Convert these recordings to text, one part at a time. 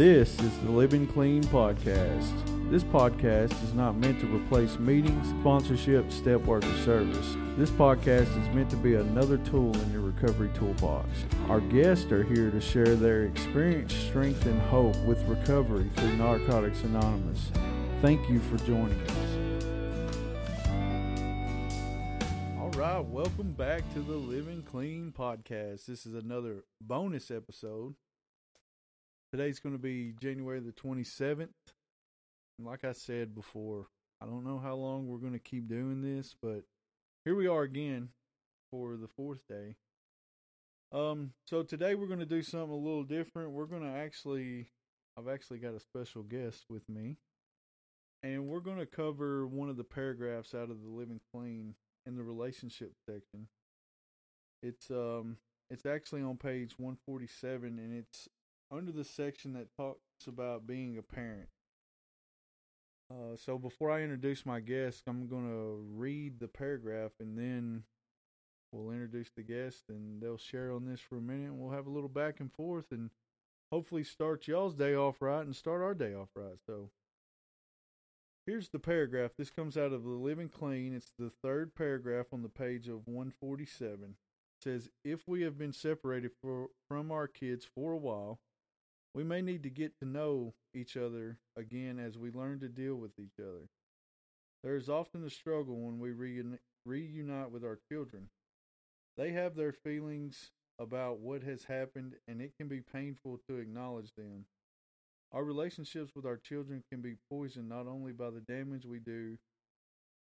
This is the Living Clean Podcast. This podcast is not meant to replace meetings, sponsorship, step work, or service. This podcast is meant to be another tool in your recovery toolbox. Our guests are here to share their experience, strength, and hope with recovery through Narcotics Anonymous. Thank you for joining us. All right, welcome back to the Living Clean Podcast. This is another bonus episode. Today's going to be January the 27th. And like I said before, I don't know how long we're going to keep doing this, but here we are again for the fourth day. Um, so today we're going to do something a little different. We're going to actually, I've actually got a special guest with me, and we're going to cover one of the paragraphs out of the Living Clean in the relationship section. It's um, it's actually on page 147, and it's under the section that talks about being a parent. Uh, so before I introduce my guest, I'm going to read the paragraph and then we'll introduce the guest and they'll share on this for a minute. And we'll have a little back and forth and hopefully start y'all's day off right and start our day off right. So here's the paragraph. This comes out of the Living Clean. It's the third paragraph on the page of 147. It says, If we have been separated for, from our kids for a while, we may need to get to know each other again as we learn to deal with each other. There is often a struggle when we reuni- reunite with our children. They have their feelings about what has happened, and it can be painful to acknowledge them. Our relationships with our children can be poisoned not only by the damage we do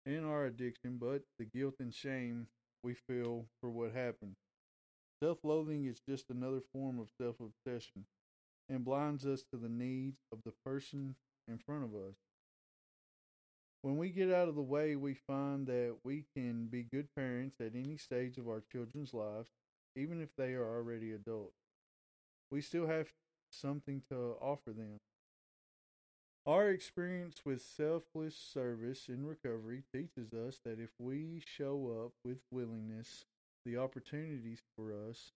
in our addiction, but the guilt and shame we feel for what happened. Self loathing is just another form of self obsession and blinds us to the needs of the person in front of us. When we get out of the way, we find that we can be good parents at any stage of our children's lives, even if they are already adults. We still have something to offer them. Our experience with selfless service in recovery teaches us that if we show up with willingness, the opportunities for us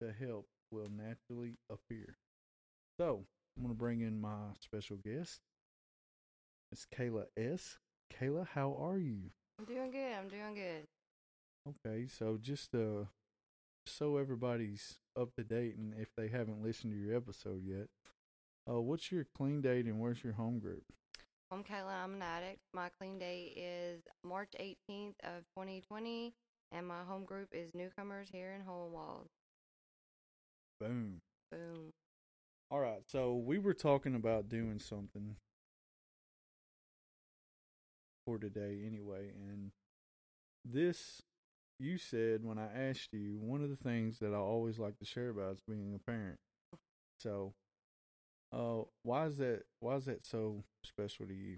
to help will naturally appear. So, I'm going to bring in my special guest. It's Kala S. Kala, how are you? I'm doing good. I'm doing good. Okay, so just uh, so everybody's up to date, and if they haven't listened to your episode yet, uh, what's your clean date and where's your home group? I'm Kala. I'm an addict. My clean day is March 18th of 2020, and my home group is newcomers here in Hohenwald. Boom. Boom. All right, so we were talking about doing something for today anyway, and this you said when I asked you, one of the things that I always like to share about is being a parent. So, uh, why is that? Why is that so special to you?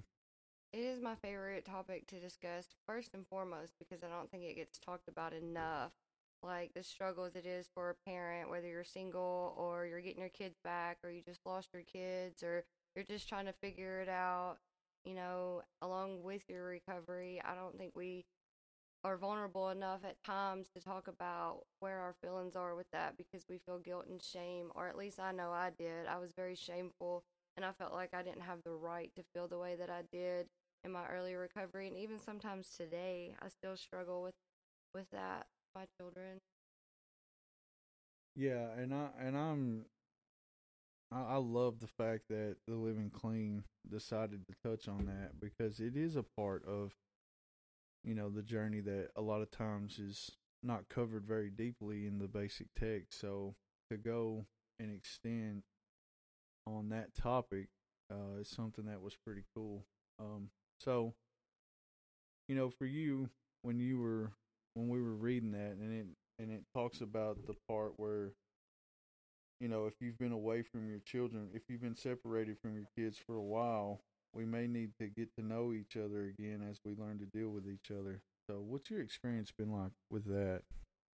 It is my favorite topic to discuss, first and foremost, because I don't think it gets talked about enough. Like the struggles it is for a parent, whether you're single or you're getting your kids back, or you just lost your kids, or you're just trying to figure it out, you know, along with your recovery. I don't think we are vulnerable enough at times to talk about where our feelings are with that because we feel guilt and shame, or at least I know I did. I was very shameful and I felt like I didn't have the right to feel the way that I did in my early recovery and even sometimes today I still struggle with with that my children. Yeah, and I and I'm I, I love the fact that the Living Clean decided to touch on that because it is a part of you know the journey that a lot of times is not covered very deeply in the basic text. So to go and extend on that topic uh, is something that was pretty cool. Um, so you know, for you when you were when we were reading that and it and it talks about the part where you know if you've been away from your children if you've been separated from your kids for a while we may need to get to know each other again as we learn to deal with each other. So what's your experience been like with that?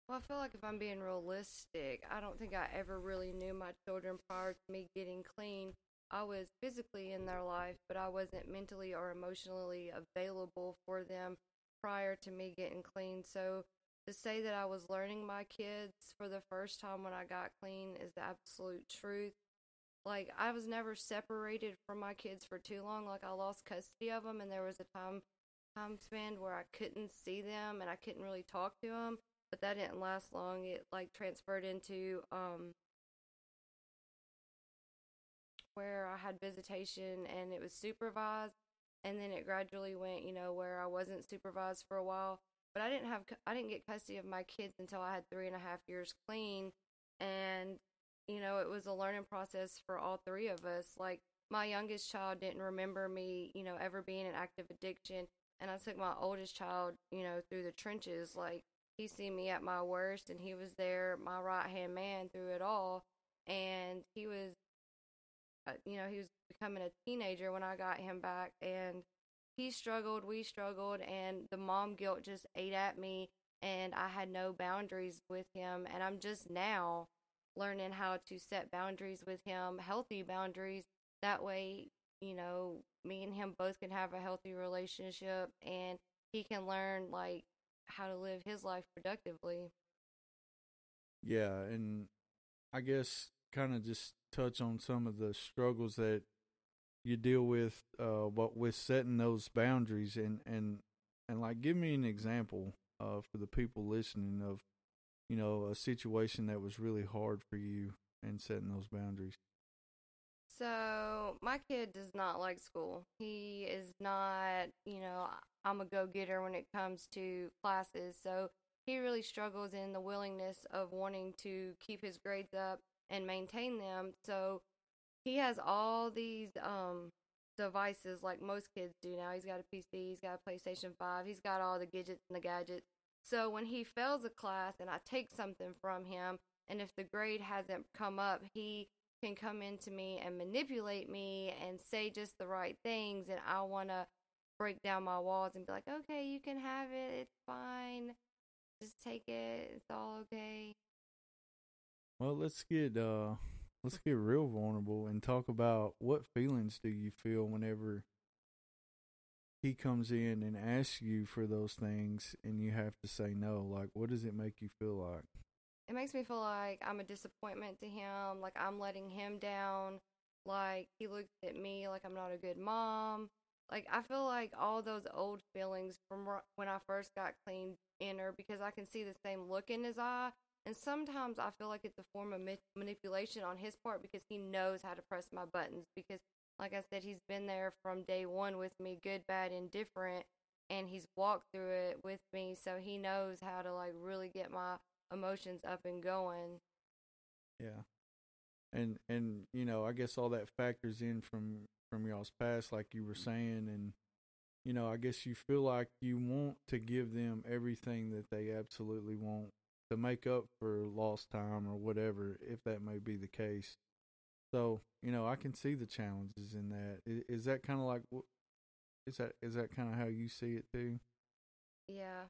Well, I feel like if I'm being realistic, I don't think I ever really knew my children prior to me getting clean. I was physically in their life, but I wasn't mentally or emotionally available for them prior to me getting clean. So to say that I was learning my kids for the first time when I got clean is the absolute truth. like I was never separated from my kids for too long. Like I lost custody of them, and there was a time time span where I couldn't see them and I couldn't really talk to them. But that didn't last long. It like transferred into um where I had visitation and it was supervised, and then it gradually went, you know, where I wasn't supervised for a while. But I didn't have I didn't get custody of my kids until I had three and a half years clean, and you know it was a learning process for all three of us. Like my youngest child didn't remember me, you know, ever being in active addiction, and I took my oldest child, you know, through the trenches. Like he seen me at my worst, and he was there, my right hand man through it all, and he was uh, you know, he was becoming a teenager when I got him back, and he struggled, we struggled, and the mom guilt just ate at me, and I had no boundaries with him. And I'm just now learning how to set boundaries with him, healthy boundaries. That way, you know, me and him both can have a healthy relationship, and he can learn, like, how to live his life productively. Yeah, and I guess kind of just touch on some of the struggles that you deal with uh what with setting those boundaries and and and like give me an example uh for the people listening of you know a situation that was really hard for you and setting those boundaries. So my kid does not like school. He is not you know i'm a go-getter when it comes to classes. So he really struggles in the willingness of wanting to keep his grades up and maintain them. So he has all these um devices like most kids do now. He's got a PC, he's got a PlayStation 5, he's got all the gadgets and the gadgets. So when he fails a class and I take something from him, and if the grade hasn't come up, he can come into me and manipulate me and say just the right things. And I want to break down my walls and be like, okay, you can have it. It's fine. Just take it. It's all okay. Well, let's get uh let's get real vulnerable and talk about what feelings do you feel whenever he comes in and asks you for those things and you have to say no. Like what does it make you feel like? It makes me feel like I'm a disappointment to him, like I'm letting him down, like he looks at me like I'm not a good mom. Like I feel like all those old feelings from when I first got clean enter because I can see the same look in his eye and sometimes I feel like it's a form of ma- manipulation on his part because he knows how to press my buttons. Because, like I said, he's been there from day one with me, good, bad, indifferent, and he's walked through it with me. So he knows how to like really get my emotions up and going. Yeah, and and you know, I guess all that factors in from from y'all's past, like you were saying, and you know, I guess you feel like you want to give them everything that they absolutely want to make up for lost time or whatever, if that may be the case. So you know, I can see the challenges in that. Is, is that kind of like is that is that kind of how you see it too? Yeah,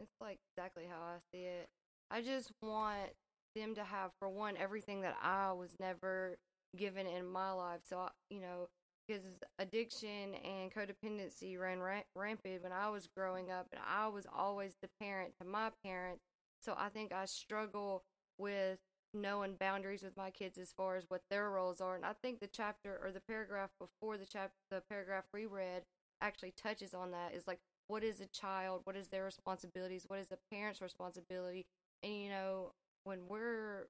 it's like exactly how I see it. I just want them to have, for one, everything that I was never given in my life. So I, you know, because addiction and codependency ran ra- rampant when I was growing up, and I was always the parent to my parents so I think I struggle with knowing boundaries with my kids as far as what their roles are. And I think the chapter or the paragraph before the chapter, the paragraph we read actually touches on that is like, what is a child? What is their responsibilities? What is the parent's responsibility? And, you know, when we're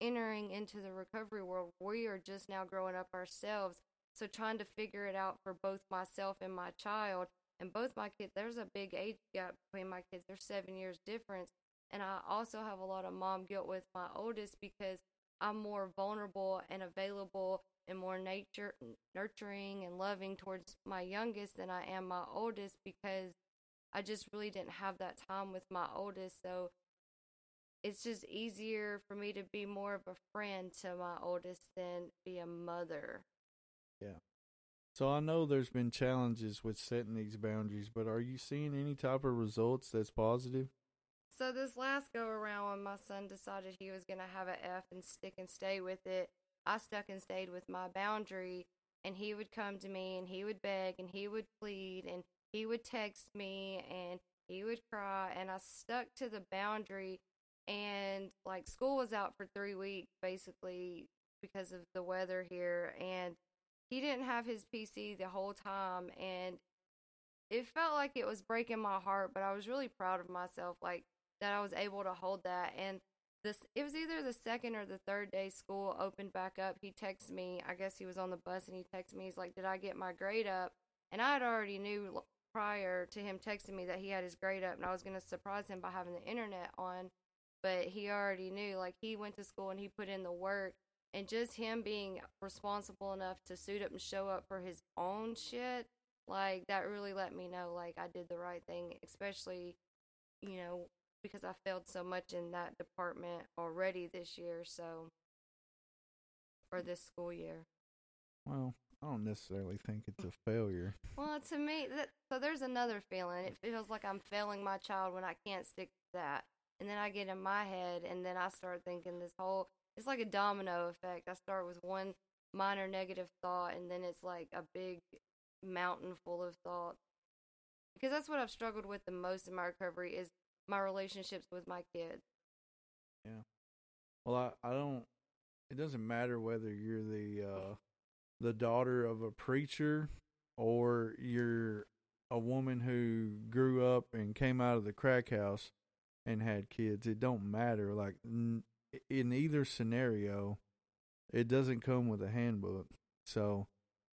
entering into the recovery world, we are just now growing up ourselves. So trying to figure it out for both myself and my child and both my kids, there's a big age gap between my kids. There's seven years difference. And I also have a lot of mom guilt with my oldest because I'm more vulnerable and available and more nature nurturing and loving towards my youngest than I am my oldest because I just really didn't have that time with my oldest. So it's just easier for me to be more of a friend to my oldest than be a mother. Yeah. So I know there's been challenges with setting these boundaries, but are you seeing any type of results that's positive? So this last go around when my son decided he was going to have an F and stick and stay with it, I stuck and stayed with my boundary and he would come to me and he would beg and he would plead and he would text me and he would cry and I stuck to the boundary and like school was out for 3 weeks basically because of the weather here, and he didn't have his PC the whole time, and it felt like it was breaking my heart. But I was really proud of myself, like that I was able to hold that. And this, it was either the second or the third day school opened back up. He texted me. I guess he was on the bus, and he texted me. He's like, "Did I get my grade up?" And I had already knew prior to him texting me that he had his grade up, and I was gonna surprise him by having the internet on. But he already knew, like he went to school and he put in the work, and just him being responsible enough to suit up and show up for his own shit, like that really let me know, like I did the right thing, especially, you know, because I failed so much in that department already this year, so or this school year. Well, I don't necessarily think it's a failure. Well, to me, that, so there's another feeling. It feels like I'm failing my child when I can't stick to that. And then I get in my head, and then I start thinking this whole, it's like a domino effect. I start with one minor negative thought, and then it's like a big mountain full of thoughts. Because that's what I've struggled with the most in my recovery is my relationships with my kids. Yeah. Well, I, I don't, it doesn't matter whether you're the, uh, the daughter of a preacher or you're a woman who grew up and came out of the crack house and had kids it don't matter like in either scenario it doesn't come with a handbook so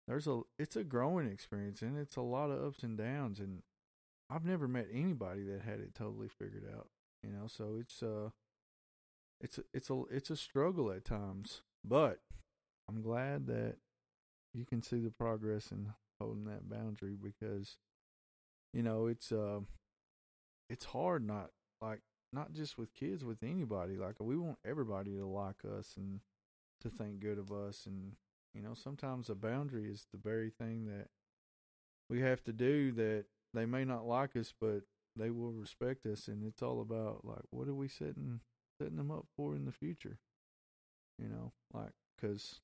there's a it's a growing experience and it's a lot of ups and downs and I've never met anybody that had it totally figured out you know so it's uh it's a, it's a it's a struggle at times but I'm glad that you can see the progress in holding that boundary because you know it's uh it's hard not like not just with kids with anybody like we want everybody to like us and to think good of us and you know sometimes a boundary is the very thing that we have to do that they may not like us but they will respect us and it's all about like what are we setting setting them up for in the future you know like because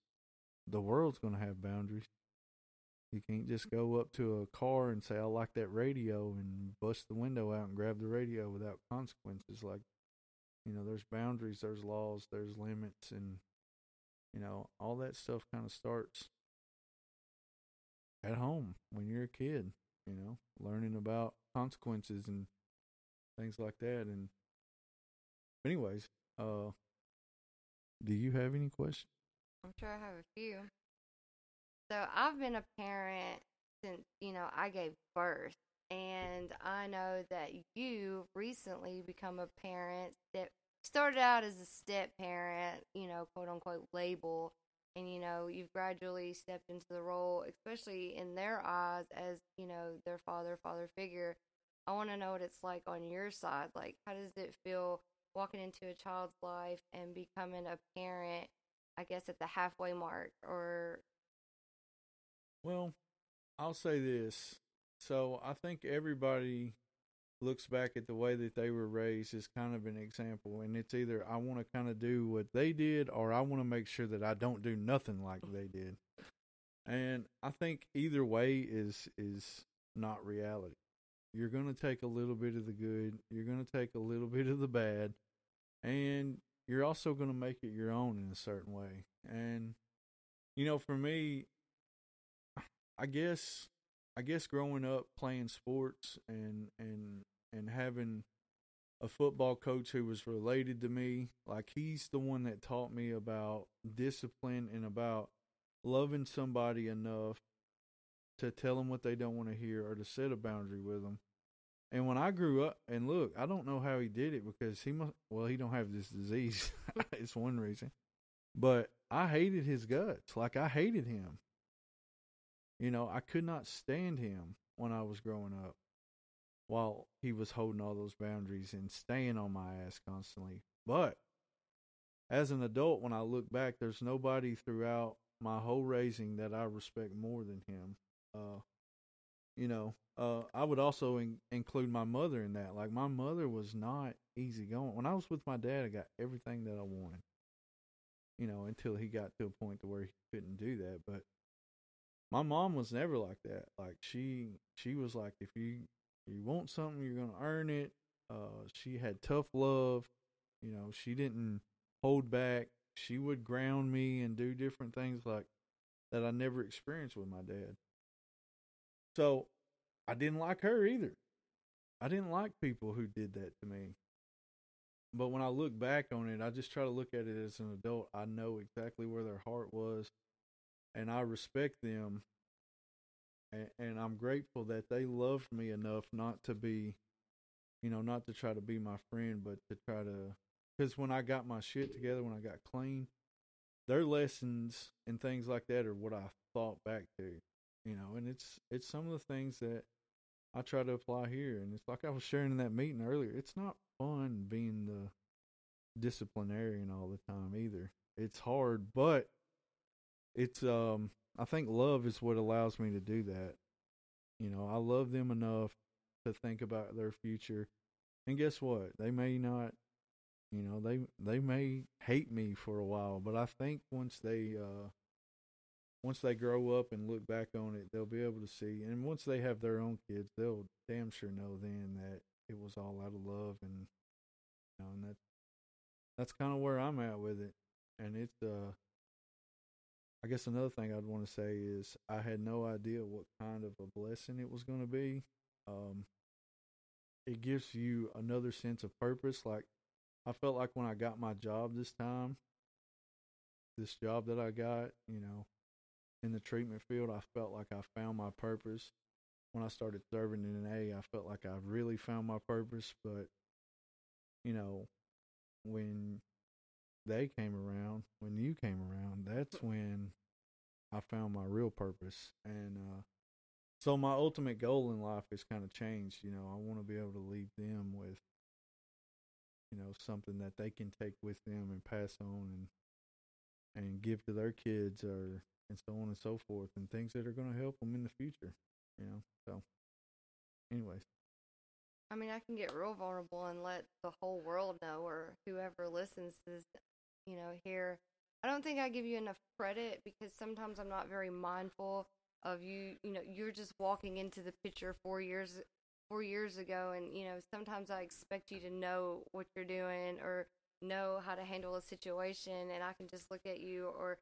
the world's going to have boundaries. You can't just go up to a car and say, I like that radio and bust the window out and grab the radio without consequences. Like, you know, there's boundaries, there's laws, there's limits, and, you know, all that stuff kind of starts at home when you're a kid, you know, learning about consequences and things like that. And, anyways, uh, do you have any questions? I'm sure I have a few. So I've been a parent since, you know, I gave birth. And I know that you recently become a parent that started out as a step parent, you know, quote unquote label. And, you know, you've gradually stepped into the role, especially in their eyes as, you know, their father, father figure. I want to know what it's like on your side. Like, how does it feel walking into a child's life and becoming a parent I guess at the halfway mark or Well, I'll say this. So I think everybody looks back at the way that they were raised is kind of an example and it's either I want to kind of do what they did or I want to make sure that I don't do nothing like they did. And I think either way is is not reality. You're going to take a little bit of the good, you're going to take a little bit of the bad, and you're also going to make it your own in a certain way. And you know, for me, I guess I guess growing up playing sports and and and having a football coach who was related to me, like he's the one that taught me about discipline and about loving somebody enough to tell them what they don't want to hear or to set a boundary with them and when I grew up, and look, I don't know how he did it because he must. Well, he don't have this disease. it's one reason, but I hated his guts. Like I hated him. You know, I could not stand him when I was growing up, while he was holding all those boundaries and staying on my ass constantly. But as an adult, when I look back, there's nobody throughout my whole raising that I respect more than him. Uh, you know, uh, I would also in- include my mother in that. Like my mother was not easy going. When I was with my dad, I got everything that I wanted. You know, until he got to a point to where he couldn't do that. But my mom was never like that. Like she, she was like, if you you want something, you're gonna earn it. Uh, she had tough love. You know, she didn't hold back. she would ground me and do different things like that I never experienced with my dad. So I didn't like her either. I didn't like people who did that to me. But when I look back on it, I just try to look at it as an adult. I know exactly where their heart was, and I respect them. And, and I'm grateful that they loved me enough not to be, you know, not to try to be my friend, but to try to. Because when I got my shit together, when I got clean, their lessons and things like that are what I thought back to, you know, and it's it's some of the things that I try to apply here, and it's like I was sharing in that meeting earlier. It's not fun being the disciplinarian all the time either. It's hard, but it's um I think love is what allows me to do that. You know, I love them enough to think about their future. And guess what? They may not you know, they they may hate me for a while, but I think once they uh once they grow up and look back on it, they'll be able to see. And once they have their own kids, they'll damn sure know then that it was all out of love, and you know, and that that's kind of where I'm at with it. And it's uh, I guess another thing I'd want to say is I had no idea what kind of a blessing it was going to be. Um, it gives you another sense of purpose. Like I felt like when I got my job this time, this job that I got, you know, in the treatment field, I felt like I found my purpose. When I started serving in NA, I felt like I really found my purpose. But, you know, when they came around, when you came around, that's when I found my real purpose. And uh, so my ultimate goal in life has kind of changed. You know, I want to be able to leave them with, you know, something that they can take with them and pass on and and give to their kids or and so on and so forth, and things that are going to help them in the future. You know, so anyways. I mean, I can get real vulnerable and let the whole world know, or whoever listens to this, you know, here. I don't think I give you enough credit because sometimes I'm not very mindful of you. You know, you're just walking into the picture four years, four years ago, and you know, sometimes I expect you to know what you're doing or know how to handle a situation, and I can just look at you or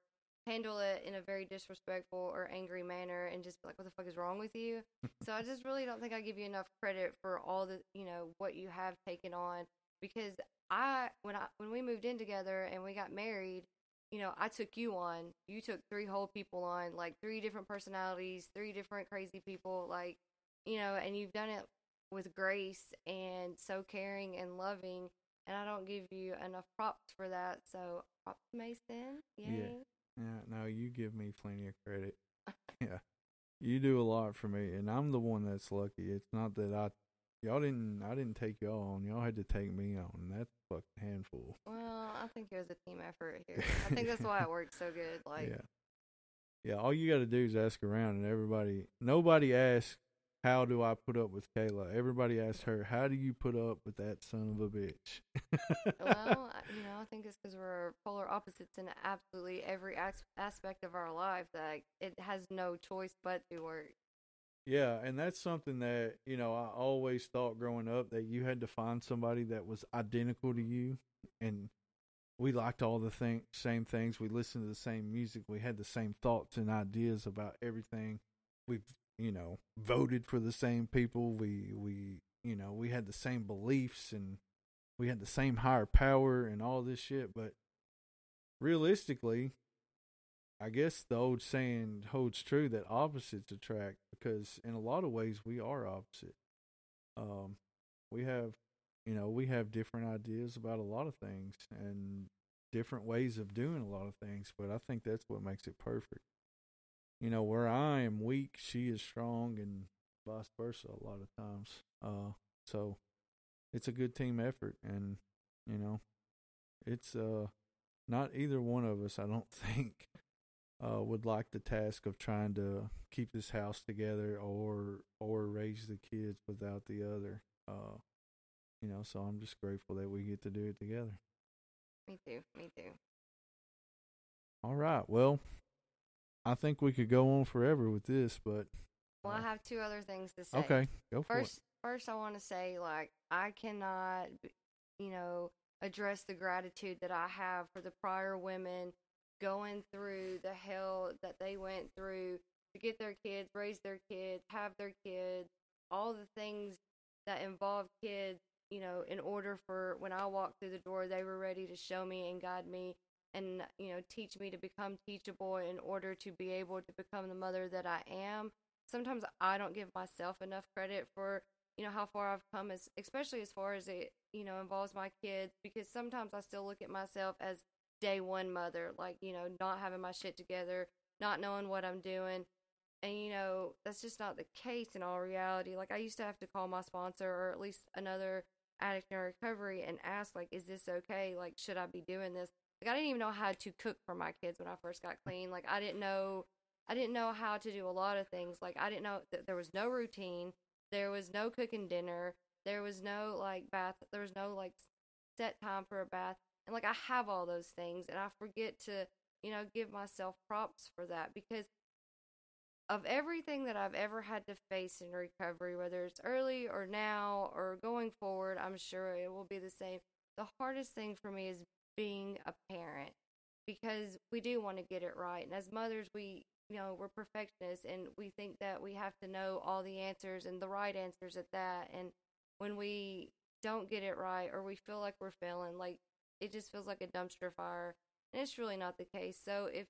handle it in a very disrespectful or angry manner and just be like, what the fuck is wrong with you? so I just really don't think I give you enough credit for all the, you know, what you have taken on because I, when I, when we moved in together and we got married, you know, I took you on. You took three whole people on, like three different personalities, three different crazy people, like, you know, and you've done it with grace and so caring and loving. And I don't give you enough props for that. So props, Mason. Yay. Yeah. Yeah, no, you give me plenty of credit. yeah. You do a lot for me and I'm the one that's lucky. It's not that I y'all didn't I didn't take y'all on. Y'all had to take me on and that's a fucking handful. Well, I think it was a team effort here. I think that's why it worked so good. Like Yeah. Yeah, all you gotta do is ask around and everybody nobody asks how do I put up with Kala? Everybody asks her, how do you put up with that son of a bitch? well, I- you know, I think it's because we're polar opposites in absolutely every as- aspect of our life that it has no choice but to work. Yeah, and that's something that, you know, I always thought growing up that you had to find somebody that was identical to you and we liked all the thing, same things. We listened to the same music. We had the same thoughts and ideas about everything. We, you know, voted for the same people. We, we, you know, we had the same beliefs and we had the same higher power and all this shit. But realistically, I guess the old saying holds true that opposites attract because in a lot of ways we are opposite. Um, we have, you know, we have different ideas about a lot of things and different ways of doing a lot of things, but I think that's what makes it perfect. You know, where I am weak, she is strong, and vice versa a lot of times. Uh, so it's a good team effort, and you know, it's uh not either one of us. I don't think uh, would like the task of trying to keep this house together or or raise the kids without the other. Uh, you know, so I'm just grateful that we get to do it together. Me too. Me too. All right, well, I think we could go on forever with this, but Well, I uh, have two other things to say. okay, go for First, first, I want to say like I cannot, you know, address the gratitude that I have for the prior women going through the hell that they went through to get their kids, raise their kids, have their kids, all the things that involve kids, you know, in order for when I walked through the door, they were ready to show me and guide me and, you know, teach me to become teachable in order to be able to become the mother that I am. Sometimes I don't give myself enough credit for, you know, how far I've come as especially as far as it, you know, involves my kids because sometimes I still look at myself as day one mother, like, you know, not having my shit together, not knowing what I'm doing. And, you know, that's just not the case in all reality. Like, I used to have to call my sponsor or at least another addict in recovery and ask, like, is this okay? Like, should I be doing this? Like, I didn't even know how to cook for my kids when I first got clean. Like, I didn't know, I didn't know how to do a lot of things. Like, I didn't know that there was no routine. There was no cooking dinner. There was no, like, bath. There was no, like, set time for a bath. And like I have all those things and I forget to, you know, give myself props for that because of everything that I've ever had to face in recovery, whether it's early or now or going forward, I'm sure it will be the same. The hardest thing for me is being a parent because we do want to get it right. And as mothers, we, you know, we're perfectionists and we think that we have to know all the answers and the right answers at that. And when we don't get it right or we feel like we're failing, like it just feels like a dumpster fire. And it's really not the case. So if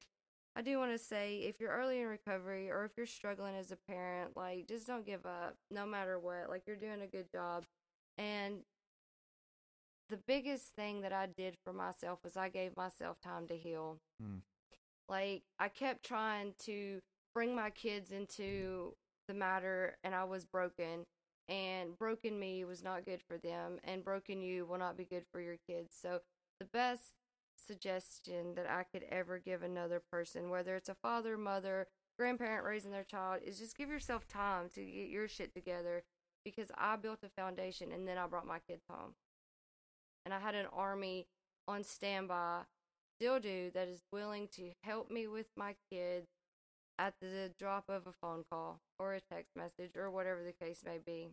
I do want to say if you're early in recovery or if you're struggling as a parent, like just don't give up no matter what. Like you're doing a good job. And the biggest thing that I did for myself was I gave myself time to heal. Mm. Like I kept trying to bring my kids into the matter and I was broken and broken me was not good for them and broken you will not be good for your kids. So the best suggestion that I could ever give another person, whether it's a father, mother, grandparent raising their child, is just give yourself time to get your shit together because I built a foundation and then I brought my kids home. And I had an army on standby, still do, that is willing to help me with my kids at the drop of a phone call or a text message or whatever the case may be.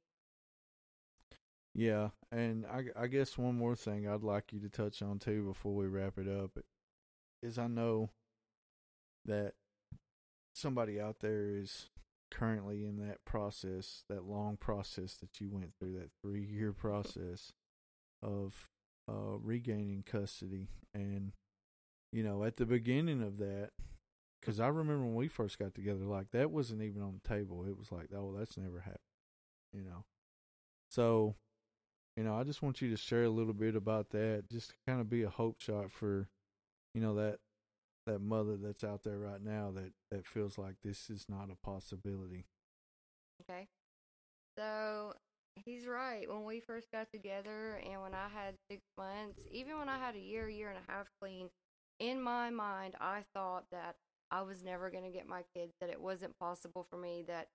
Yeah, and I, I guess one more thing I'd like you to touch on too before we wrap it up is I know that somebody out there is currently in that process, that long process that you went through, that three year process of uh, regaining custody. And, you know, at the beginning of that, because I remember when we first got together, like that wasn't even on the table. It was like, oh, that's never happened, you know. So you know, I just want you to share a little bit about that, just to kind of be a hope shot for, you know, that that mother that's out there right now that that feels like this is not a possibility. Okay. So he's right. When we first got together and when I had six months, even when I had a year, year and a half clean, in my mind, I thought that I was never going to get my kids, that it wasn't possible for me, that,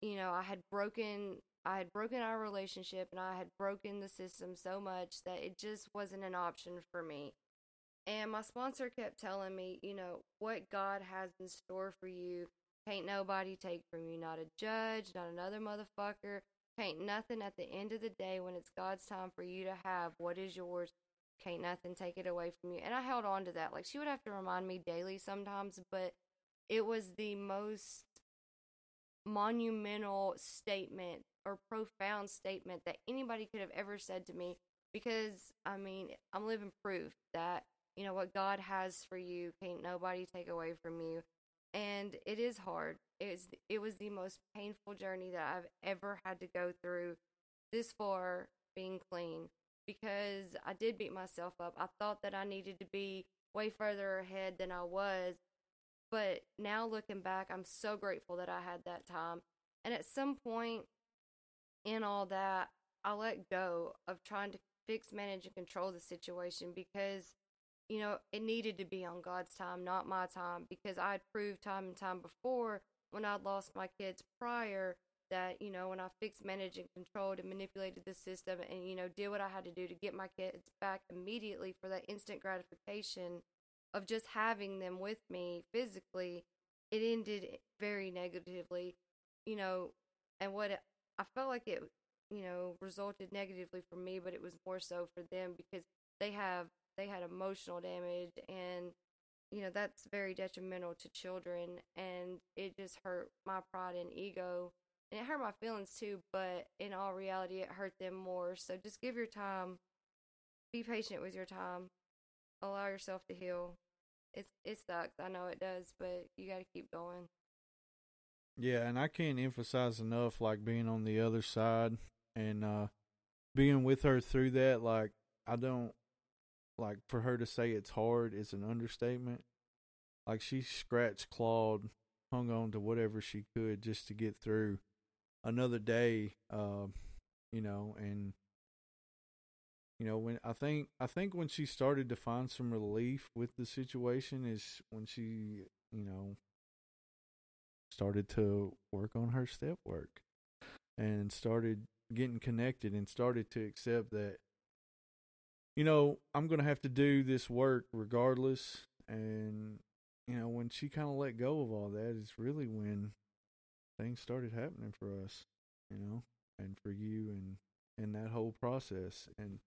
you know, I had broken I had broken our relationship and I had broken the system so much that it just wasn't an option for me. And my sponsor kept telling me, you know, what God has in store for you can't nobody take from you. Not a judge, not another motherfucker. Can't nothing at the end of the day when it's God's time for you to have what is yours. Can't nothing take it away from you. And I held on to that. Like she would have to remind me daily sometimes, but it was the most monumental statement or profound statement that anybody could have ever said to me because I mean, I'm living proof that, you know, what God has for you can't nobody take away from you. And it is hard. It's it was the most painful journey that I've ever had to go through this far being clean because I did beat myself up. I thought that I needed to be way further ahead than I was. But now looking back, I'm so grateful that I had that time. And at some point, in all that, I let go of trying to fix, manage, and control the situation because, you know, it needed to be on God's time, not my time, because I had proved time and time before when I'd lost my kids prior that, you know, when I fixed, managed, and controlled and manipulated the system and, you know, did what I had to do to get my kids back immediately for that instant gratification of just having them with me physically, it ended very negatively, you know, and what I felt like it, you know, resulted negatively for me, but it was more so for them because they have they had emotional damage and you know that's very detrimental to children and it just hurt my pride and ego and it hurt my feelings too but in all reality it hurt them more. So just give your time be patient with your time allow yourself to heal. It's it sucks i know it does but you got to keep going Yeah, and I can't emphasize enough like being on the other side and uh being with her through that like I don't like for her to say it's hard is an understatement. Like she scratched clawed, hung on to whatever she could just to get through another day uh you know and you know when I think I think when she started to find some relief with the situation is when she you know started to work on her step work and started getting connected and started to accept that you know i'm to have to do this work regardless. And you know when she kind of let go of all that is really when things started happening for us you know and for you and and that whole process. And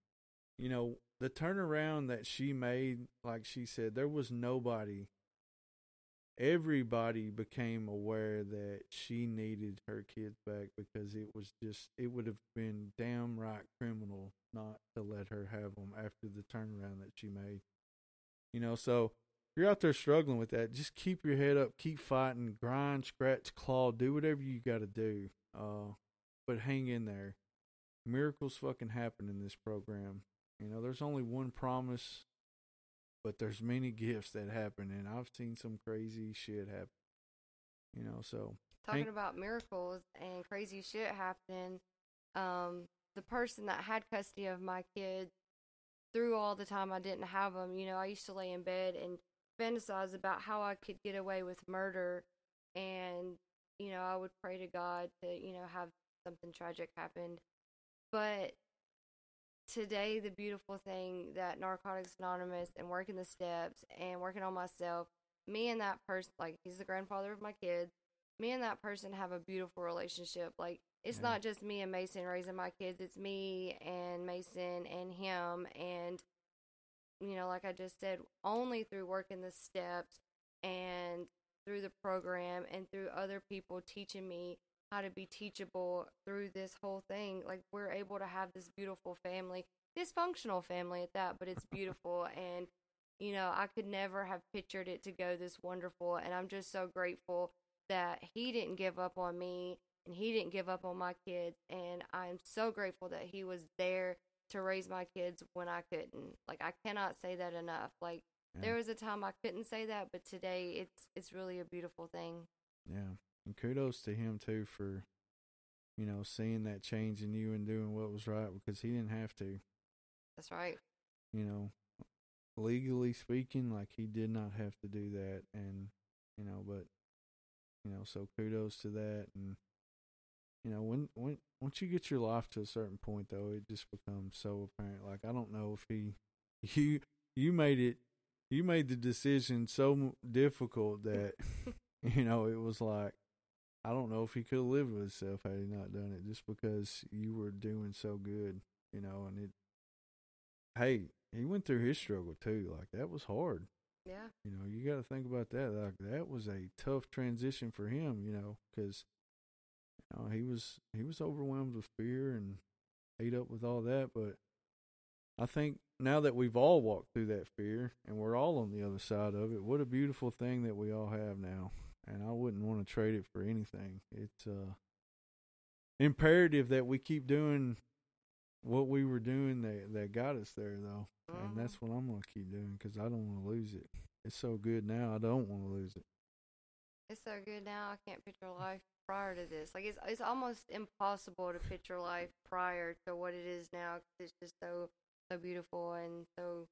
you know the turnaround that she made like she said there was nobody everybody became aware that she needed her kids back because it was just it would have been downright criminal not to let her have them after the turnaround that she made. You know so if you're out there struggling with that just keep your head up keep fighting grind scratch claw do whatever you got to do uh but hang in there. Miracles fucking happen in this program. You know there's only one promise but there's many gifts that happen and i've seen some crazy shit happen you know so talking Hank- about miracles and crazy shit happening um the person that had custody of my kids through all the time i didn't have them you know i used to lay in bed and fantasize about how i could get away with murder and you know i would pray to god to you know have something tragic happen but today the beautiful thing that narcotics anonymous and working the steps and working on myself me and that person like he's the grandfather of my kids me and that person have a beautiful relationship like it's Yeah. not just me and mason raising my kids it's me and mason and him and you know like i just said only through working the steps and through the program and through other people teaching me how to be teachable through this whole thing. Like we're able to have this beautiful family dysfunctional family at that but it's beautiful. And you know i could never have pictured it to go this wonderful. And i'm just so grateful that he didn't give up on me and he didn't give up on my kids. And i'm so grateful that he was there to raise my kids when i couldn't. Like i cannot say that enough. Like yeah, there was a time i couldn't say that but today it's it's really a beautiful thing. Yeah and kudos to him too for you know seeing that change in you and doing what was right because he didn't have to. That's right. You know legally speaking like he did not have to do that and you know but you know so kudos to that and you know when when once you get your life to a certain point though it just becomes so apparent. Like i don't know if he you you made it you made the decision so difficult that you know it was like i don't know if he could have lived with himself had he not done it just because you were doing so good you know and it hey he went through his struggle too like that was hard yeah you know, you got to think about that. Like that was a tough transition for him. You know, because you know he was he was overwhelmed with fear and ate up with all that. But I think now that we've all walked through that fear and we're all on the other side of it, what a beautiful thing that we all have now. And I wouldn't want to trade it for anything. It's uh imperative that we keep doing what we were doing that that got us there though and Mhm. that's what I'm gonna keep doing because I don't want to lose it. It's so good now, I don't want to lose it. It's so good now. I can't picture life prior to this. Like it's it's almost impossible to picture life prior to what it is now. 'cause it's just so so beautiful and so.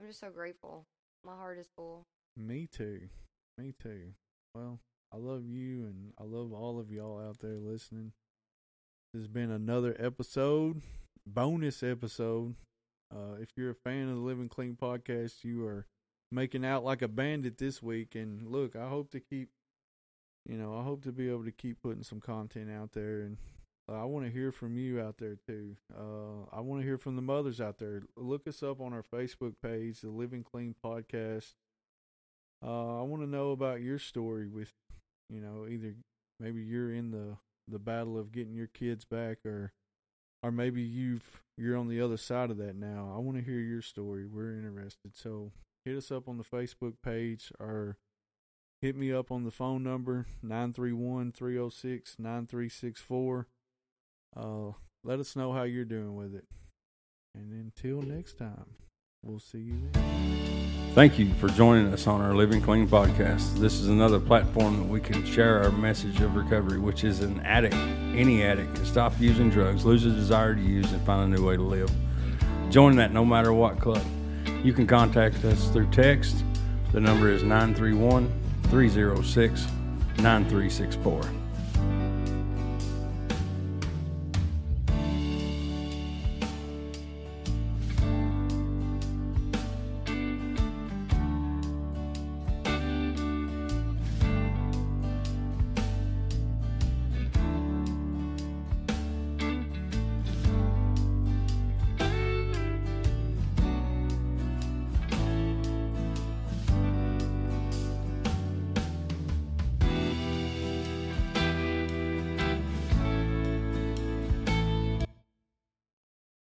I'm just so grateful. My heart is full. Me too, me too. Well, I love you, and I love all of y'all out there listening. This has been another episode, bonus episode. Uh, if you're a fan of the Living Clean podcast, you are making out like a bandit this week. And look, I hope to keep, you know, I hope to be able to keep putting some content out there and I want to hear from you out there too. Uh, I want to hear from the mothers out there. Look us up on our Facebook page, the Living Clean Podcast. Uh, I want to know about your story with, you know, either maybe you're in the the battle of getting your kids back, or or maybe you've you're on the other side of that now. I want to hear your story. We're interested. So hit us up on the Facebook page or hit me up on the phone number 931-306-9364 uh, let us know how you're doing with it. And until next time, we'll see you then. Thank you for joining us on our Living Clean podcast. This is another platform that we can share our message of recovery, which is an addict, any addict, can stop using drugs, lose a desire to use, and find a new way to live. Join that no matter what club. You can contact us through text. The number is 931 306 9364.